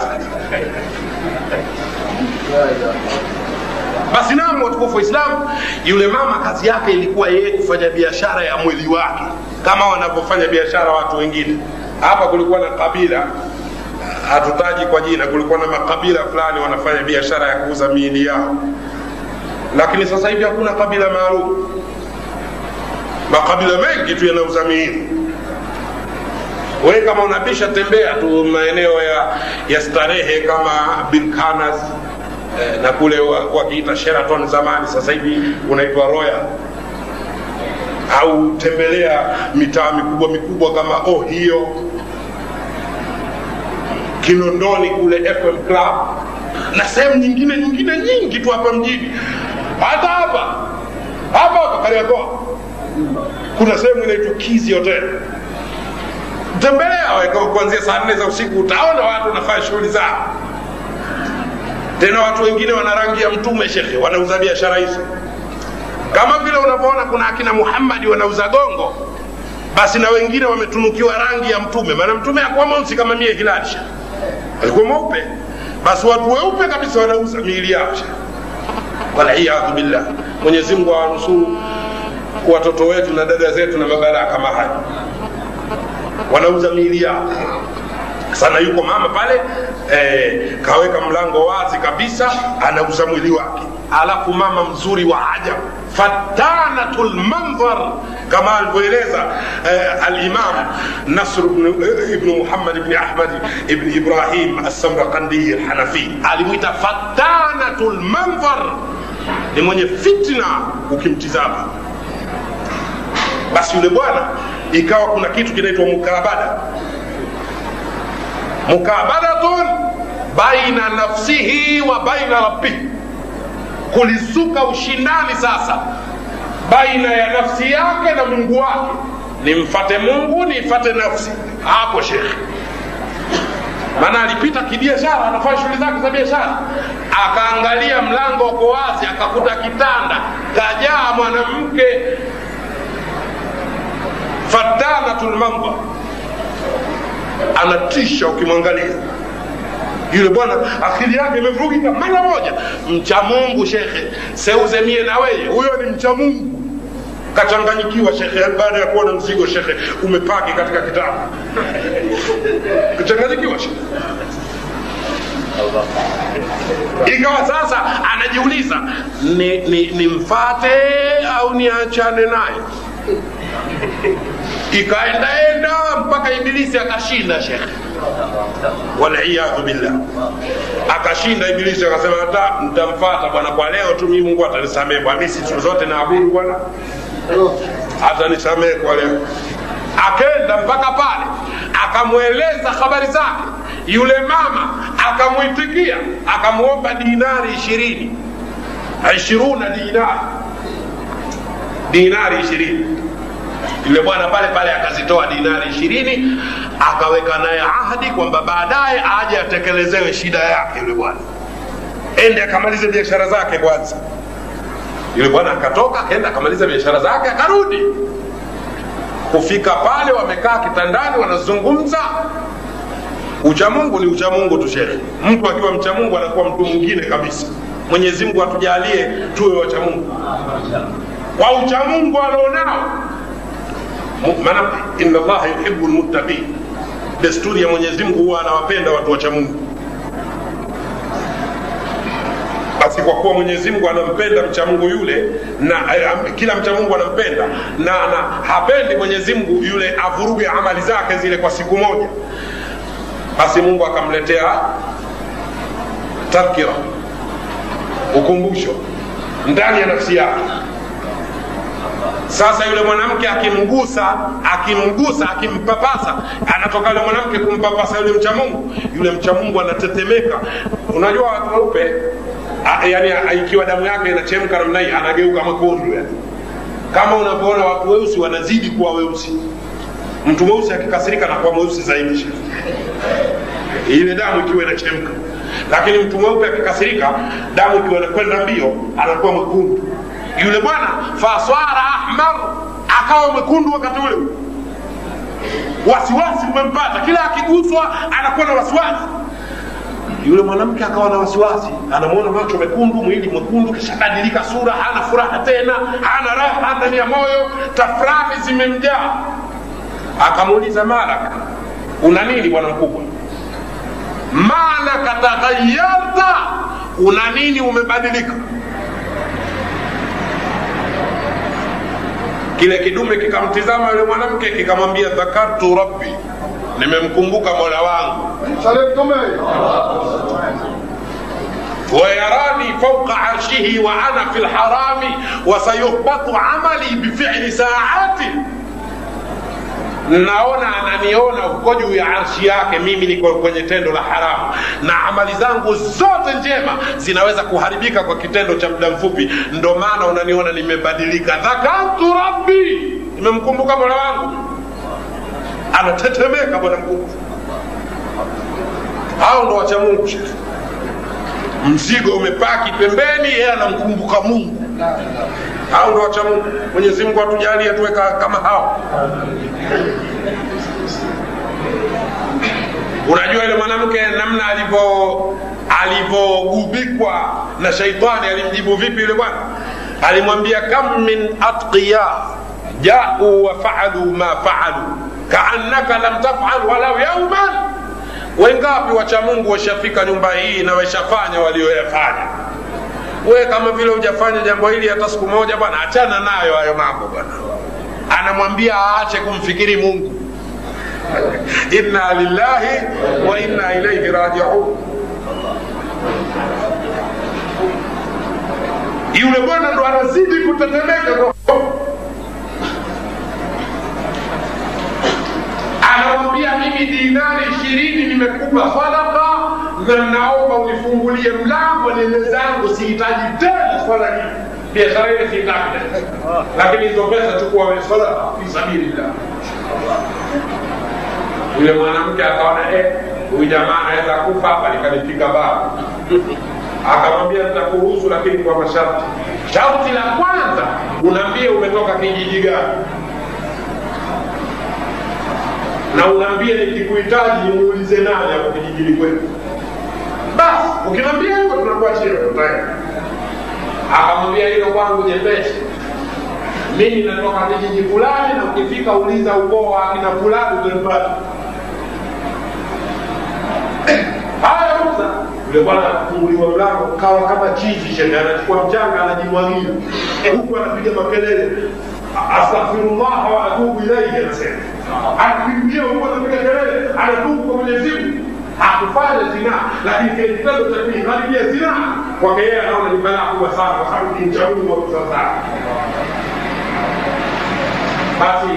Basi naam watukufu waislamu yule mama kazi yake ilikuwa yeye kufanya biashara ya mwili wake kama wanavyofanya biashara watu wengine. Hapa kulikuwa na kabila hatutaji kwa jina kulikuwa na makabila fulani wanafanya biashara ya kuuza miili yao. Lakini sasa hivi hakuna kabila maalum. Makabila mengi tu yanauza miili. Wewe kama unabisha tembea tu maeneo ya, ya starehe kama bilkanas eh, na kule wa- sheraton zamani sasa hivi unaitwa royal au tembelea mitaa mikubwa mikubwa kama ohio kinondoni kule fm club na sehemu nyingine nyingine nyingi tu hapa mjini. Hata hapa hapa hapa kariakoa kuna sehemu inaitwa kizi hotel. Tembelea kuanzia saa nne za usiku utaona watu wanafanya shughuli zao. Tena watu wengine wana rangi ya mtume shekhe wanauza biashara hizo kama vile unavyoona kuna akina muhammadi wanauza gongo basi na wengine wametunukiwa rangi ya mtume. Maana mtume akuwa mweusi kama mie hilali alikuwa mweupe. Basi watu weupe kabisa wanauza miili yao waliyadhu billah. Mwenyezimngu awanusuru watoto wetu na dada zetu na mabalaa kama haya wanauza miili yao. Sana yuko mama pale eh, kaweka mlango wazi kabisa anauza mwili wake alafu mama mzuri wa ajabu. Fatanatu lmandhar kama alivyoeleza eh, alimam nasr ibn, eh, muhammad ibni ahmad ibni ibrahim assamrakandi lhanafi alimwita fatanatu lmandhar ni mwenye fitna ukimtizama. Basi yule bwana ikawa kuna kitu kinaitwa mukabada mukabadatun baina nafsihi wa baina rabbihi kulisuka ushindani sasa baina ya nafsi yake na mungu wake. Nimfate mungu nifate nafsi. Hapo shekhe maana alipita kibiashara anafanya shughuli zake za biashara. Akaangalia mlango uko wazi akakuta kitanda kajaa mwanamke. Fatanatu lmandhar anatisha ukimwangalia yule bwana akili yake imevurugika mara moja. Mcha mungu shekhe seuze mie na weye huyo ni mcha mungu. Kachanganyikiwa shekhe baada ya kuona mzigo shekhe umepaki katika kitabu. Kachanganyikiwa shekhe. Ikawa sasa anajiuliza ni, ni, ni au niachane naye ikaendaenda mpaka ibilisi akashinda shekhe waliyadhu billah. Akashinda ibilisi akasema hata ntamfata bwana kwa leo tu mi mungu atanisamehe bwana mi siku zote naabudu bwana. Atanisamehe kwa leo. Akenda mpaka pale akamweleza habari zake. Yule mama akamwitikia akamwomba dinari ishirini. Ishiruna dinari. Dinari ishirini yule bwana pale pale akazitoa dinari ishirini akaweka naye ahadi kwamba baadaye aje atekelezewe shida yake yule bwana. Ende akamalize biashara zake kwanza. Yule bwana akatoka akaenda akamaliza biashara zake akarudi. Kufika pale wamekaa kitandani wanazungumza. Uchamungu ni uchamungu tu shekhe mtu akiwa mchamungu anakuwa mtu mwingine kabisa. Mwenyezi mungu atujalie tuwe wachamungu. Kwa uchamungu alionao maana inna allaha yuhibu lmuttaqin desturi ya mwenyezi mungu huwa anawapenda watu wachamungu basi kwa kuwa mwenyezi mungu anampenda mchamungu yule na eh, kila mchamungu anampenda na, na hapendi mwenyezi mungu yule avuruge amali zake zile kwa siku moja basi mungu akamletea tadhkira ukumbusho ndani ya nafsi yake sasa yule mwanamke akimgusa akimgusa akimpapasa anatoka yule mwanamke kumpapasa yule mcha mungu. Yule mcha mungu anatetemeka. Unajua watu weupe yani ikiwa damu yake inachemka namna hii anageuka mwekundu yani. Kama unavyoona watu weusi wanazidi kuwa weusi. Mtu mweusi akikasirika anakuwa mweusi zaidi. Ile damu ikiwa inachemka. Lakini mtu mweupe akikasirika damu ikiwa inakwenda mbio anakuwa mwekundu yule bwana faswara ahmar akawa mwekundu wakati ule. Wasiwasi umempata. Kila akiguswa anakuwa na wasiwasi. Yule mwanamke akawa na wasiwasi. Anamwona macho mekundu mwili mwekundu kishabadilika sura hana furaha tena hana raha ndani ya moyo. Tafurahi zimemjaa. Akamuuliza malaka una nini bwana mkubwa? Malaka taghayarta una nini umebadilika kile kidume kikamtizama yule mwanamke kikamwambia dhakartu rabbi nimemkumbuka mola wangu Salim Tume. ويراني فوق عرشه وأنا في الحرام وسيهبط عملي بفعل ساعات naona ananiona huko juu ya arshi yake mimi niko kwenye tendo la haramu. Na amali zangu zote njema zinaweza kuharibika kwa kitendo cha muda mfupi. Ndo maana unaniona nimebadilika. Dhakartu rabbi. Nimemkumbuka mola wangu. Anatetemeka bwana mkubwa hao ndo wacha mungu. Mzigo umepaki pembeni yeye anamkumbuka mungu hao ndo wacha mungu. Mwenyezi mungu atujalie tuwe kama hao. Unajua yule mwanamke namna alivyo alivyogubikwa na shaitani alimjibu vipi yule bwana? Alimwambia kam min atqiya jau wa faalu ma faalu kaannaka lam tafal walau yauman wengapi wacha mungu washafika nyumba hii na washafanya walioyafanya we kama vile hujafanya jambo hili hata siku moja bwana achana nayo hayo mambo bwana. Anamwambia aache kumfikiri mungu. Inna lillahi wa inna ilaihi rajiun. Yule bwana ndo anazidi kutetemeka anamwambia mimi dinari ishirini nimekupa sadaka na naomba unifungulie mlango nene zangu sihitaji tena swala hii biashara ile sihitaji lakini hizo pesa chukua wewe sadaka fi sabilillah yule mwanamke akaona eh, huyu jamaa anaweza kufa hapa nikalifika baba akamwambia nitakuruhusu lakini kwa masharti. Sharti la kwanza unaambie umetoka kijiji gani na unaambia nikikuhitaji muulize nani hapo kijijini kwetu. Basi ukiniambia hivyo tunakuachia tutaenda. Akamwambia hilo kwangu jepesi. Mimi natoka kijiji fulani na ukifika uliza ukoo wa akina fulani utanipata haya Musa yule bwana akafunguliwa mlango kawa kama chizi shenge anachukua mchanga anajimwagia. Huku anapiga makelele. Astaghfirullah wa atubu ilaihi anasema anakimbia huko anapiga kelele anatubu kwa Mwenyezi Mungu. Hakufanya zina lakini kitendo cha kuiharibia zina kwake yeye anaona ni balaa kubwa sana kwa sababu ni mcha Mungu wa kusasa basi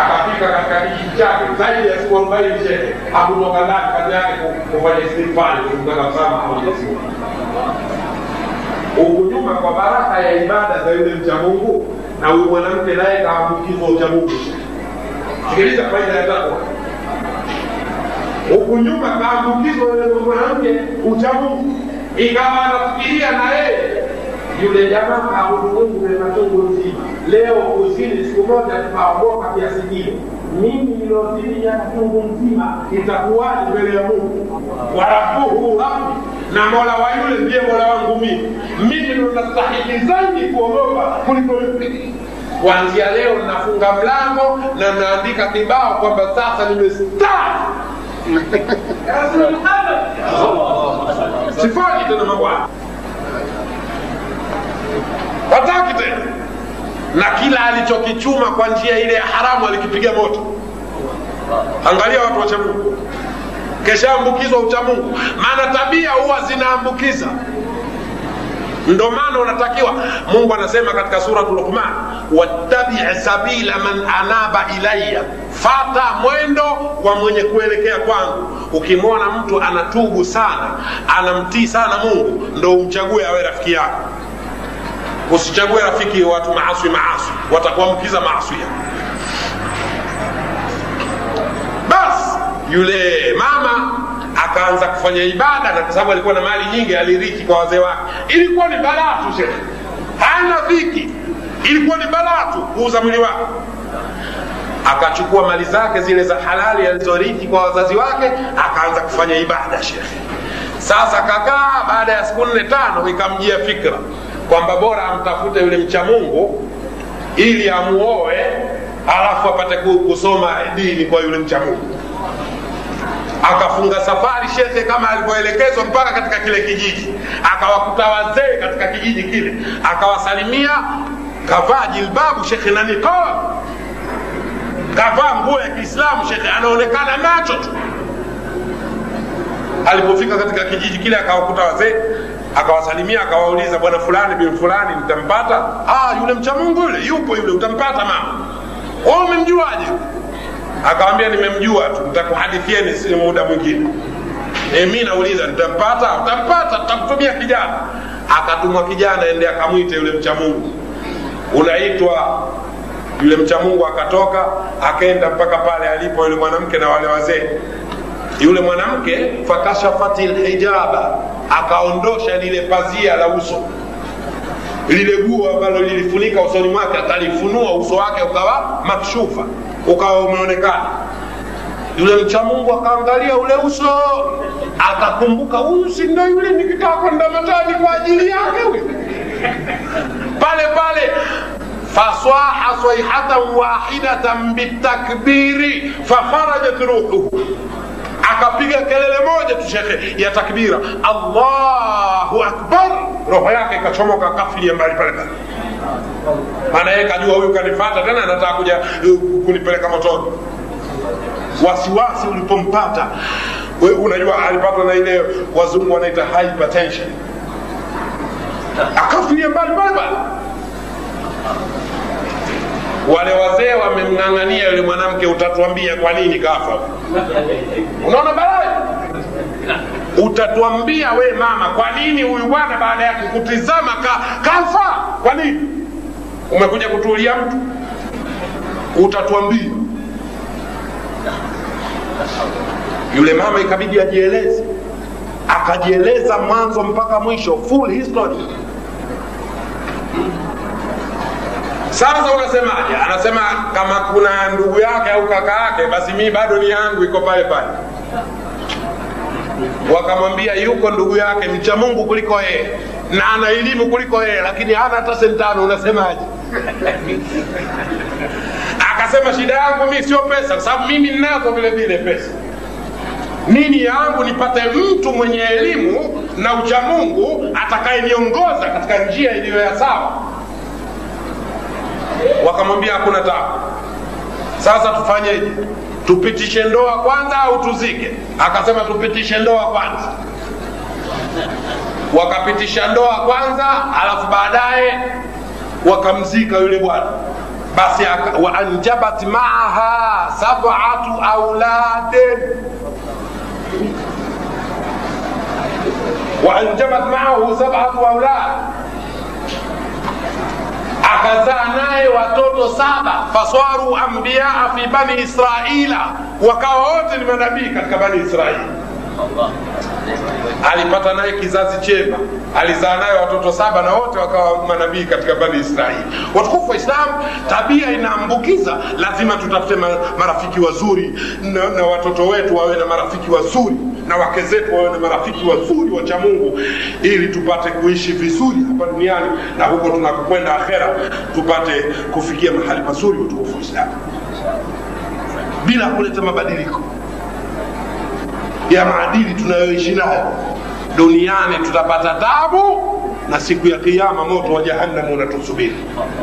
akafika katika kijiji chake zaidi ya siku arobaini shehe hakutoka ndani kazi yake ku- kufanya istighfari kumtaka msamaha Mwenyezi Mungu. Huku nyuma kwa baraka ya ibada za yule mcha Mungu na huyu mwanamke naye kaambukizwa ucha Mungu. Sikiliza faida ya takwa. Huku nyuma kaambukizwa yule mwanamke ucha Mungu, ikawa anafikiria na yeye yule jamaa kaabudu Mungu na machungu nzima, leo kuzini siku moja tukaogoka kiasi kile mimi niliozini ya chungu mzima itakuwaje mbele ya Mungu? warabuhu rabbi, na mola wa yule ndiye mola wangu mimi. Mimi ndo nastahili zaidi kuogopa kuliko. Kuanzia leo nafunga mlango na naandika kibao kwamba sasa nimestaafu. Sifanyi tena mabwana hataki tena na kila alichokichuma kwa njia ile ya haramu alikipiga moto. Angalia watu wachamungu keshaambukizwa uchamungu maana tabia huwa zinaambukiza. Ndo maana unatakiwa, Mungu anasema katika suratul Luqman, wattabi sabila man anaba ilaya fata mwendo wa mwenye kuelekea kwangu. Ukimwona mtu anatubu sana, anamtii sana Mungu, ndo umchague awe rafiki yako. Usichague rafiki watu maaswi maaswi watakuambukiza maaswia basi yule mama akaanza kufanya ibada na kwa sababu alikuwa na mali nyingi alirithi kwa wazee wake. Ilikuwa ni balaa tu shekhe hana dhiki. Ilikuwa ni balaa tu kuuza mwili wake. Akachukua mali zake zile za halali alizorithi kwa wazazi wake akaanza kufanya ibada shekhe sasa kakaa baada ya siku nne tano ikamjia fikra kwamba bora amtafute yule mcha mungu ili amuoe alafu apate kusoma dini kwa yule mcha mungu akafunga safari shekhe kama alivyoelekezwa mpaka katika kile kijiji. Akawakuta wazee katika kijiji kile. Akawasalimia kavaa jilbabu shekhe na niqab kavaa nguo ya kiislamu shekhe anaonekana macho tu. Alipofika katika kijiji kile akawakuta wazee. Akawasalimia akawauliza bwana fulani bin fulani nitampata ah, yule mcha mungu yule yupo yule utampata mama. Wewe umemjuaje akawambia nimemjua tu nitakuhadithieni si muda mwingine. E, mi nauliza nitampata? Utampata tutamtumia kijana. Akatumwa kijana ende akamwite yule mchamungu unaitwa? Yule mchamungu akatoka akaenda mpaka pale alipo yule mwanamke na wale wazee. Yule mwanamke fakashafati lhijaba akaondosha lile pazia la uso. Lile guo ambalo lilifunika usoni mwake akalifunua uso wake ukawa makshufa ukawa umeonekana. Yule mcha mungu akaangalia ule uso akakumbuka huyu sindo yule nikitaka kwenda matani kwa ajili yake pale pale faswaha swihatan wahidatan bitakbiri fafarajat ruhuhu. Akapiga kelele moja tu shekhe ya takbira. Allahu akbar! Roho yake ikachomoka kafilia mbali pale pale maana yeye kajua huyu kanifata tena anataka kuja uh, kunipeleka motoni. Wasiwasi ulipompata. Unajua alipata na ile wazungu wanaita hypertension. Akafilia mbali pale wale wazee wamemng'ang'ania yule mwanamke utatuambia kwa nini kafa. Unaona balaa utatuambia we mama kwa nini huyu bwana baada ya kukutizama ka, kafa? Kwa nini? Umekuja kutuulia mtu? Utatuambia. Yule mama ikabidi ajieleze. Akajieleza mwanzo mpaka mwisho full history. Sasa unasemaje? Anasema kama kuna ndugu yake au kaka yake basi mii bado ni yangu iko pale pale wakamwambia yuko ndugu yake mcha mungu kuliko yeye na ana elimu kuliko yeye lakini hana hata sentano. Unasemaje? Akasema shida yangu mi sio pesa kwa sababu mimi ninazo vile vile pesa. Nini yangu nipate mtu mwenye elimu na uchamungu atakayeniongoza katika njia iliyo ya sawa? Wakamwambia hakuna tabu. Sasa tufanyeje tupitishe ndoa kwanza au tuzike? Akasema tupitishe ndoa kwanza. Wakapitisha ndoa kwanza alafu baadaye wakamzika yule bwana. Basi waanjabat maaha sabatu auladin waanjabat maahu sabatu aulad akazaa naye watoto saba faswaru ambiyaa fi bani israila wakawa wote ni manabii katika bani israili alipata naye kizazi chema. Alizaa naye watoto saba na wote wakawa manabii katika bani israeli. Watukufu wa islam tabia inaambukiza. Lazima tutafute marafiki wazuri na, na watoto wetu wawe na marafiki wazuri na wake zetu wawe na marafiki wazuri wacha mungu. Ili tupate kuishi vizuri hapa duniani na huko tunakokwenda akhera tupate kufikia mahali pazuri watukufu wa islam. Bila kuleta mabadiliko ya maadili tunayoishi nayo. Duniani tutapata tabu na siku ya kiyama moto wa jahannam unatusubiri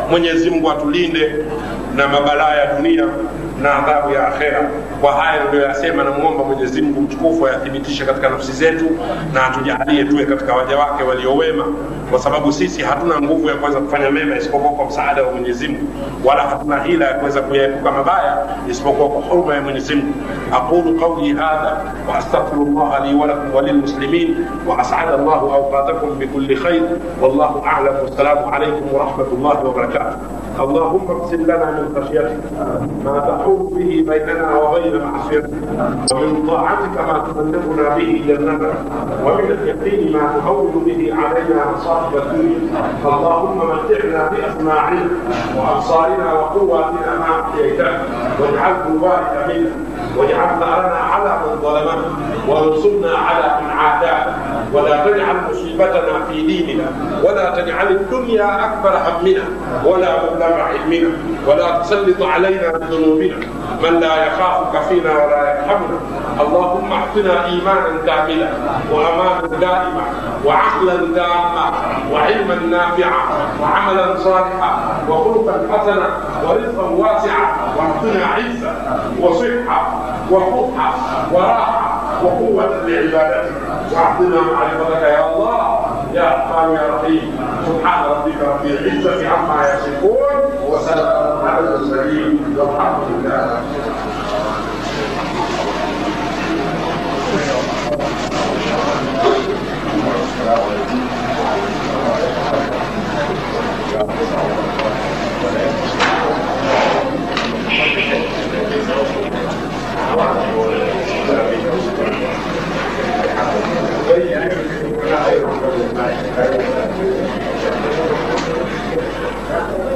mwenyezi mungu atulinde na mabalaa ya dunia na adhabu ya akhera. Kwa haya niliyoyasema namwomba mwenyezi mungu mtukufu ayathibitishe katika nafsi zetu na atujalie tuwe katika waja wake waliowema kwa sababu sisi hatuna nguvu ya kuweza kufanya mema isipokuwa kwa msaada wa mwenyezi mungu wala hatuna hila ya kuweza kuyaepuka mabaya isipokuwa kwa huruma ya mwenyezi mungu. Aqulu qauli hadha wa astaghfiru li walakum walilmuslimin wa asada llahu awqatakum bikulli khair. والله أعلم. والسلام عليكم ورحمة الله وبركاته. اللهم اقسم لنا من خشيتك ما تحول به بيننا وبين معصيتك ومن طاعتك ما تبلغنا به جنتك ومن اليقين ما تهون به علينا مصائب الدنيا. اللهم متعنا بأسماعنا وأبصارنا وقواتنا ما أحييتنا واجعله الوارث منا واجعل ثأرنا على من ظلمنا وانصرنا على من عادانا. ولا تجعل مصيبتنا في ديننا ولا تجعل الدنيا أكبر همنا ولا مبلغ علمنا ولا تسلط علينا بذنوبنا. من لا يخافك فينا ولا يرحمنا. اللهم اعطنا إيمانا كاملا وأمانا دائما وعقلا تاما وعلما نافعا وعملا صالحا وخلقا حسنا ورزقا واسعا. واعطنا عزا وصحة وفقه وراحة وقوة لعبادتك. واعطنا معرفتك يا الله. يا رحمن يا رحيم. سبحان ربك رب العزة عما يصفون. وسلام على المرسلين. والحمد لله. Thank you. Thank you.